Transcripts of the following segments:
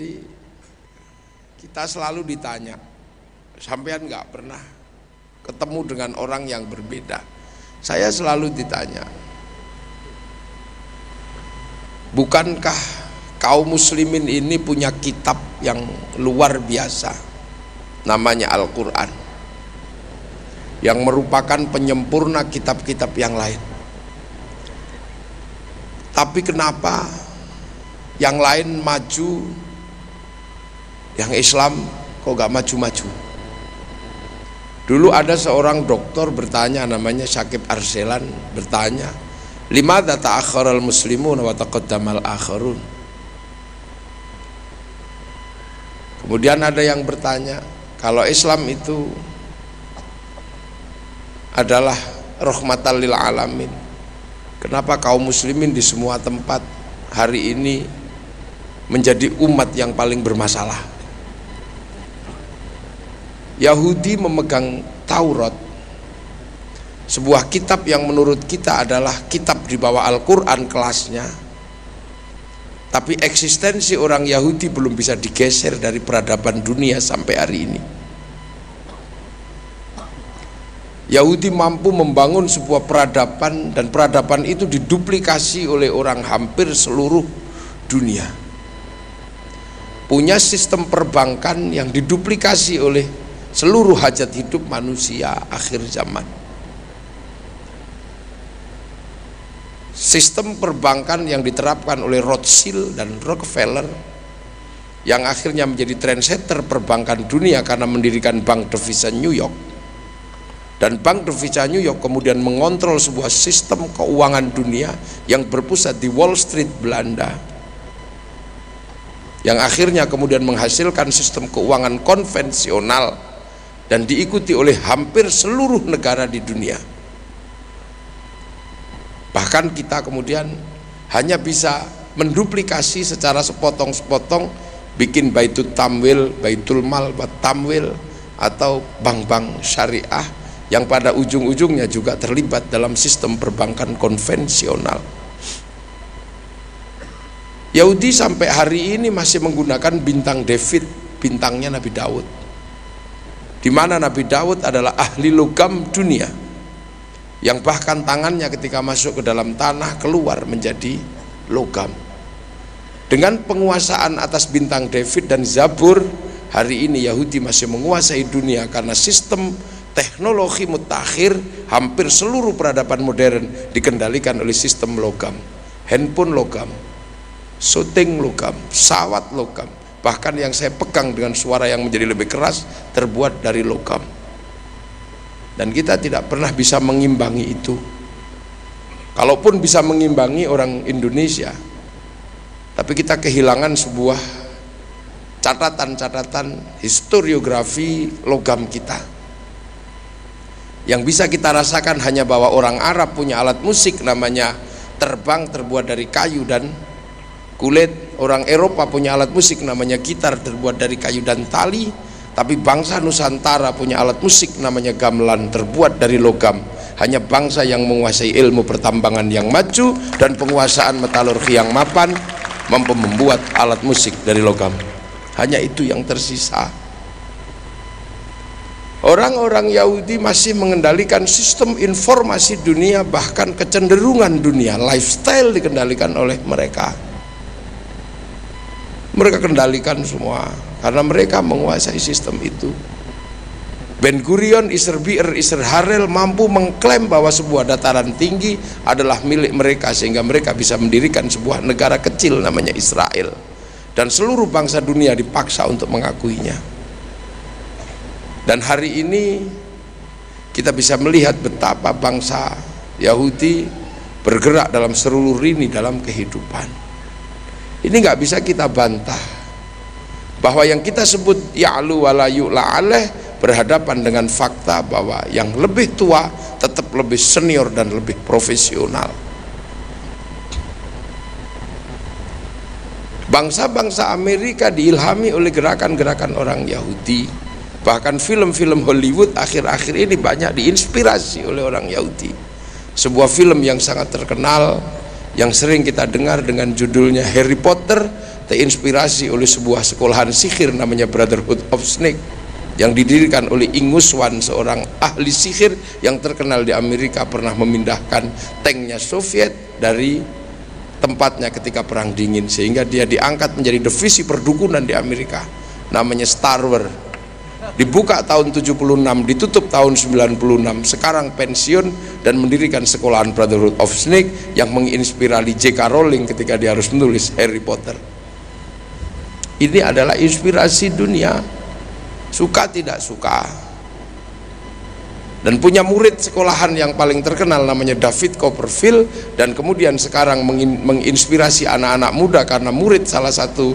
Jadi kita selalu ditanya, sampean nggak pernah ketemu dengan orang yang berbeda. Saya selalu ditanya, bukankah kaum muslimin ini punya kitab yang luar biasa, namanya Al-Quran, yang merupakan penyempurna kitab-kitab yang lain. Tapi kenapa yang lain maju, yang Islam kok gak maju-maju? Dulu ada seorang dokter bertanya namanya Syakib Arselan bertanya, lima data akharal muslimun wa taqaddamal akharun. Kemudian ada yang bertanya, kalau Islam itu adalah rahmatan lil alamin. Kenapa kaum muslimin di semua tempat hari ini menjadi umat yang paling bermasalah. Yahudi memegang Taurat, sebuah kitab yang menurut kita adalah kitab di bawah Al-Quran kelasnya, tapi eksistensi orang Yahudi belum bisa digeser dari peradaban dunia sampai hari ini. Yahudi mampu membangun sebuah peradaban dan peradaban itu diduplikasi oleh orang hampir seluruh dunia. Punya sistem perbankan yang diduplikasi oleh seluruh hajat hidup manusia akhir zaman. Sistem perbankan yang diterapkan oleh Rothschild dan Rockefeller yang akhirnya menjadi trendsetter perbankan dunia karena mendirikan bank devisa New York dan Bank Devisa New York kemudian mengontrol sebuah sistem keuangan dunia yang berpusat di Wall Street Belanda yang akhirnya kemudian menghasilkan sistem keuangan konvensional dan diikuti oleh hampir seluruh negara di dunia bahkan kita kemudian hanya bisa menduplikasi secara sepotong-sepotong bikin baitul tamwil, baitul mal, tamwil atau bank-bank syariah yang pada ujung-ujungnya juga terlibat dalam sistem perbankan konvensional. Yahudi sampai hari ini masih menggunakan bintang David, bintangnya Nabi Daud. Di mana Nabi Daud adalah ahli logam dunia. Yang bahkan tangannya ketika masuk ke dalam tanah keluar menjadi logam. Dengan penguasaan atas bintang David dan Zabur, hari ini Yahudi masih menguasai dunia karena sistem teknologi mutakhir hampir seluruh peradaban modern dikendalikan oleh sistem logam handphone logam syuting logam pesawat logam bahkan yang saya pegang dengan suara yang menjadi lebih keras terbuat dari logam. Dan kita tidak pernah bisa mengimbangi itu. Kalaupun bisa mengimbangi orang Indonesia tapi kita kehilangan sebuah catatan-catatan historiografi logam kita. Yang bisa kita rasakan hanya bahwa orang Arab punya alat musik namanya terbang terbuat dari kayu dan kulit. Orang Eropa punya alat musik namanya gitar terbuat dari kayu dan tali. Tapi bangsa Nusantara punya alat musik namanya gamelan terbuat dari logam. Hanya bangsa yang menguasai ilmu pertambangan yang maju dan penguasaan metalurgi yang mapan mampu membuat alat musik dari logam. Hanya itu yang tersisa. Orang-orang Yahudi masih mengendalikan sistem informasi dunia bahkan kecenderungan dunia, lifestyle dikendalikan oleh mereka. Mereka kendalikan semua karena mereka menguasai sistem itu. Ben Gurion, Isr Bir, Isr Harel mampu mengklaim bahwa sebuah dataran tinggi adalah milik mereka sehingga mereka bisa mendirikan sebuah negara kecil namanya Israel. Dan seluruh bangsa dunia dipaksa untuk mengakuinya. Dan hari ini kita bisa melihat betapa bangsa Yahudi bergerak dalam seluruh lini dalam kehidupan. Ini nggak bisa kita bantah bahwa yang kita sebut ya'lu wala yu'la berhadapan dengan fakta bahwa yang lebih tua tetap lebih senior dan lebih profesional. Bangsa-bangsa Amerika diilhami oleh gerakan-gerakan orang Yahudi Bahkan film-film Hollywood akhir-akhir ini banyak diinspirasi oleh orang Yahudi. Sebuah film yang sangat terkenal yang sering kita dengar dengan judulnya Harry Potter terinspirasi oleh sebuah sekolahan sihir namanya Brotherhood of Snake yang didirikan oleh Inguswan seorang ahli sihir yang terkenal di Amerika pernah memindahkan tanknya Soviet dari tempatnya ketika perang dingin sehingga dia diangkat menjadi divisi perdukunan di Amerika namanya Star Wars dibuka tahun 76 ditutup tahun 96 sekarang pensiun dan mendirikan sekolahan Brotherhood of Snake yang menginspirasi J.K. Rowling ketika dia harus menulis Harry Potter ini adalah inspirasi dunia suka tidak suka dan punya murid sekolahan yang paling terkenal namanya David Copperfield dan kemudian sekarang menginspirasi anak-anak muda karena murid salah satu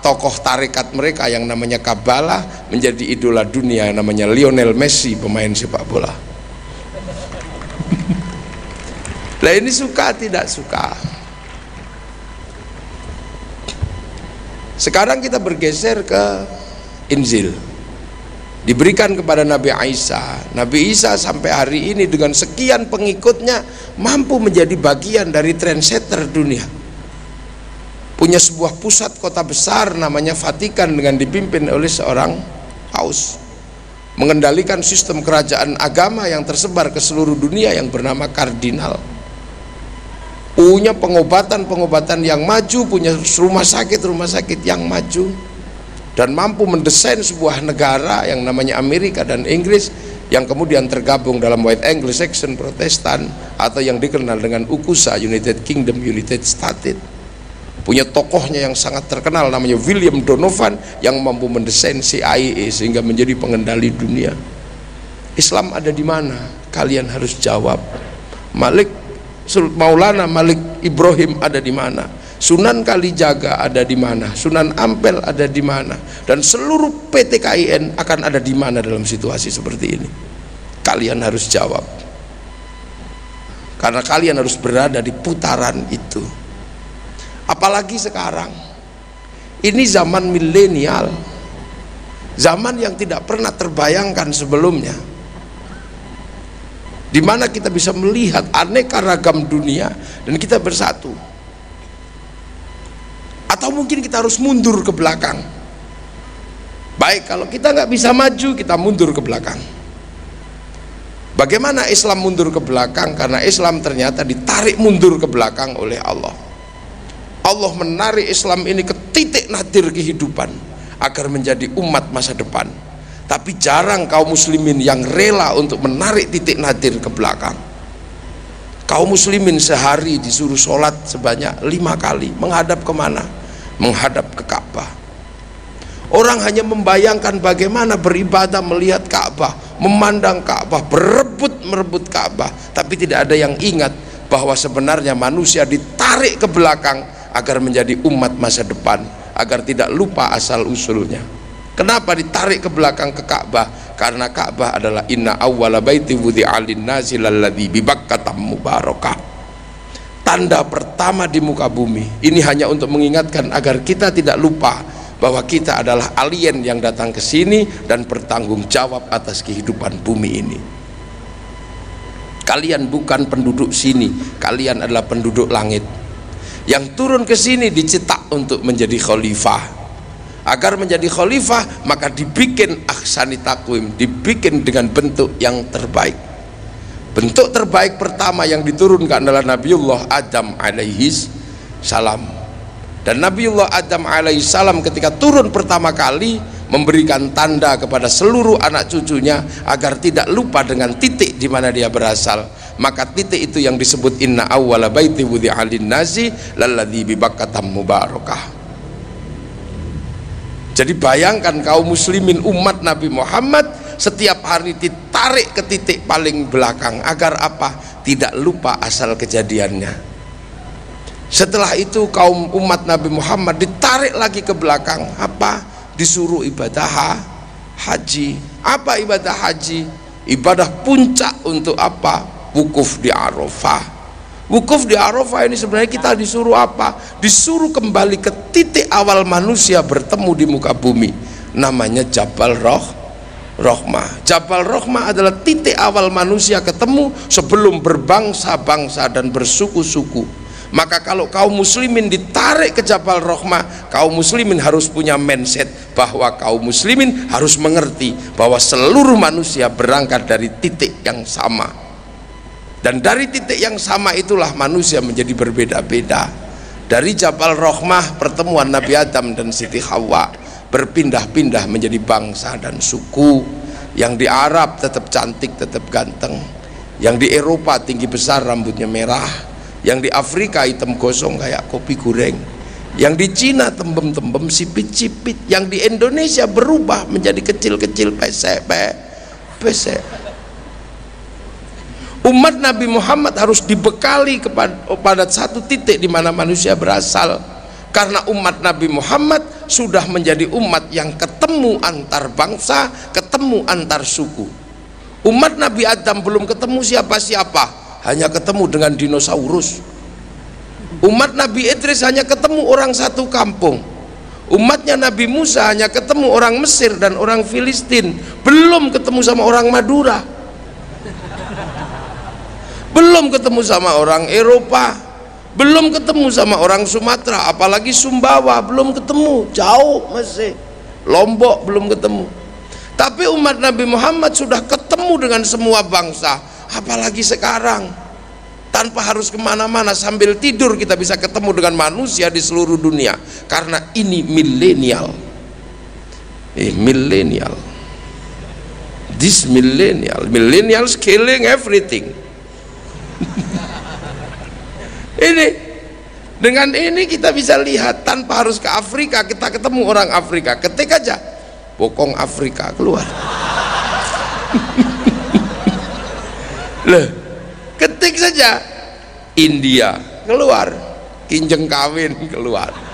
tokoh tarekat mereka yang namanya Kabbalah menjadi idola dunia yang namanya Lionel Messi pemain sepak bola lah ini suka tidak suka Sekarang kita bergeser ke Injil. Diberikan kepada Nabi Isa. Nabi Isa sampai hari ini dengan sekian pengikutnya mampu menjadi bagian dari trendsetter dunia. Punya sebuah pusat kota besar namanya Vatikan dengan dipimpin oleh seorang paus. Mengendalikan sistem kerajaan agama yang tersebar ke seluruh dunia yang bernama kardinal. Punya pengobatan-pengobatan yang maju, punya rumah sakit-rumah sakit yang maju. Dan mampu mendesain sebuah negara yang namanya Amerika dan Inggris yang kemudian tergabung dalam White Anglo-Saxon Protestan atau yang dikenal dengan UKUSA United Kingdom United States punya tokohnya yang sangat terkenal namanya William Donovan yang mampu mendesain CIA sehingga menjadi pengendali dunia. Islam ada di mana? Kalian harus jawab. Malik Maulana Malik Ibrahim ada di mana? Sunan Kalijaga ada di mana? Sunan Ampel ada di mana? Dan seluruh PT KIN akan ada di mana dalam situasi seperti ini? Kalian harus jawab. Karena kalian harus berada di putaran itu apalagi sekarang. Ini zaman milenial. Zaman yang tidak pernah terbayangkan sebelumnya. Di mana kita bisa melihat aneka ragam dunia dan kita bersatu. Atau mungkin kita harus mundur ke belakang. Baik kalau kita nggak bisa maju kita mundur ke belakang. Bagaimana Islam mundur ke belakang? Karena Islam ternyata ditarik mundur ke belakang oleh Allah Allah menarik Islam ini ke titik nadir kehidupan agar menjadi umat masa depan. Tapi jarang kaum muslimin yang rela untuk menarik titik nadir ke belakang. Kaum muslimin sehari disuruh sholat sebanyak lima kali. Menghadap ke mana? menghadap ke Ka'bah. Orang hanya membayangkan bagaimana beribadah melihat Ka'bah memandang Ka'bah berebut merebut Ka'bah. Tapi tidak ada yang ingat bahwa sebenarnya manusia ditarik ke belakang agar menjadi umat masa depan agar tidak lupa asal usulnya Kenapa ditarik ke belakang ke Ka'bah? Karena Ka'bah adalah inna awwala baiti wudi'alin nasi lalladhi bibakkatam mubarakah. Tanda pertama di muka bumi. Ini hanya untuk mengingatkan agar kita tidak lupa bahwa kita adalah alien yang datang ke sini dan bertanggung jawab atas kehidupan bumi ini. Kalian bukan penduduk sini, kalian adalah penduduk langit. Yang turun ke sini dicetak untuk menjadi khalifah. Agar menjadi khalifah maka dibikin aksani takwim dibikin dengan bentuk yang terbaik. Bentuk terbaik pertama yang diturunkan adalah Nabiullah Adam alaihi salam. Dan Nabiullah Adam alaihi salam ketika turun pertama kali memberikan tanda kepada seluruh anak cucunya agar tidak lupa dengan titik di mana dia berasal maka titik itu yang disebut inna awwala baiti wudi'alin nasi lalladzi bi mubarakah jadi bayangkan kaum muslimin umat Nabi Muhammad setiap hari ditarik ke titik paling belakang agar apa? Tidak lupa asal kejadiannya. Setelah itu kaum umat Nabi Muhammad ditarik lagi ke belakang apa? Disuruh ibadah haji. Apa ibadah haji? Ibadah puncak untuk apa? Wukuf di Arafah Wukuf di Arafah ini sebenarnya kita disuruh apa? Disuruh kembali ke titik awal manusia bertemu di muka bumi. Namanya Jabal Roh Rohmah. Jabal Rohmah adalah titik awal manusia ketemu sebelum berbangsa-bangsa dan bersuku-suku. maka kalau kaum muslimin ditarik ke Jabal Rohmah kaum muslimin harus punya mindset bahwa kaum muslimin harus mengerti bahwa seluruh manusia berangkat dari titik yang sama dan dari titik yang sama itulah manusia menjadi berbeda-beda. Dari Jabal Rohmah pertemuan Nabi Adam dan Siti Hawa berpindah-pindah menjadi bangsa dan suku. Yang di Arab tetap cantik tetap ganteng. Yang di Eropa tinggi besar rambutnya merah. Yang di Afrika hitam gosong kayak kopi goreng. Yang di Cina tembem-tembem sipit-sipit. Yang di Indonesia berubah menjadi kecil-kecil pesek pesek umat Nabi Muhammad harus dibekali kepada pada satu titik di mana manusia berasal. Karena umat Nabi Muhammad sudah menjadi umat yang ketemu antar bangsa ketemu antar suku. Umat Nabi Adam belum ketemu siapa-siapa hanya ketemu dengan dinosaurus. Umat Nabi Idris hanya ketemu orang satu kampung. Umatnya Nabi Musa hanya ketemu orang Mesir dan orang Filistin. Belum ketemu sama orang Madura belum ketemu sama orang Eropa. Belum ketemu sama orang Sumatera. Apalagi Sumbawa belum ketemu. Jauh masih. Lombok belum ketemu. Tapi umat Nabi Muhammad sudah ketemu dengan semua bangsa. Apalagi sekarang. Tanpa harus ke mana-mana sambil tidur kita bisa ketemu dengan manusia di seluruh dunia. Karena ini milenial. Eh milenial. This millennial millennials killing everything ini dengan ini kita bisa lihat tanpa harus ke Afrika kita ketemu orang Afrika. Ketik aja bokong Afrika keluar. Loh, ketik saja India keluar, kinjeng kawin keluar.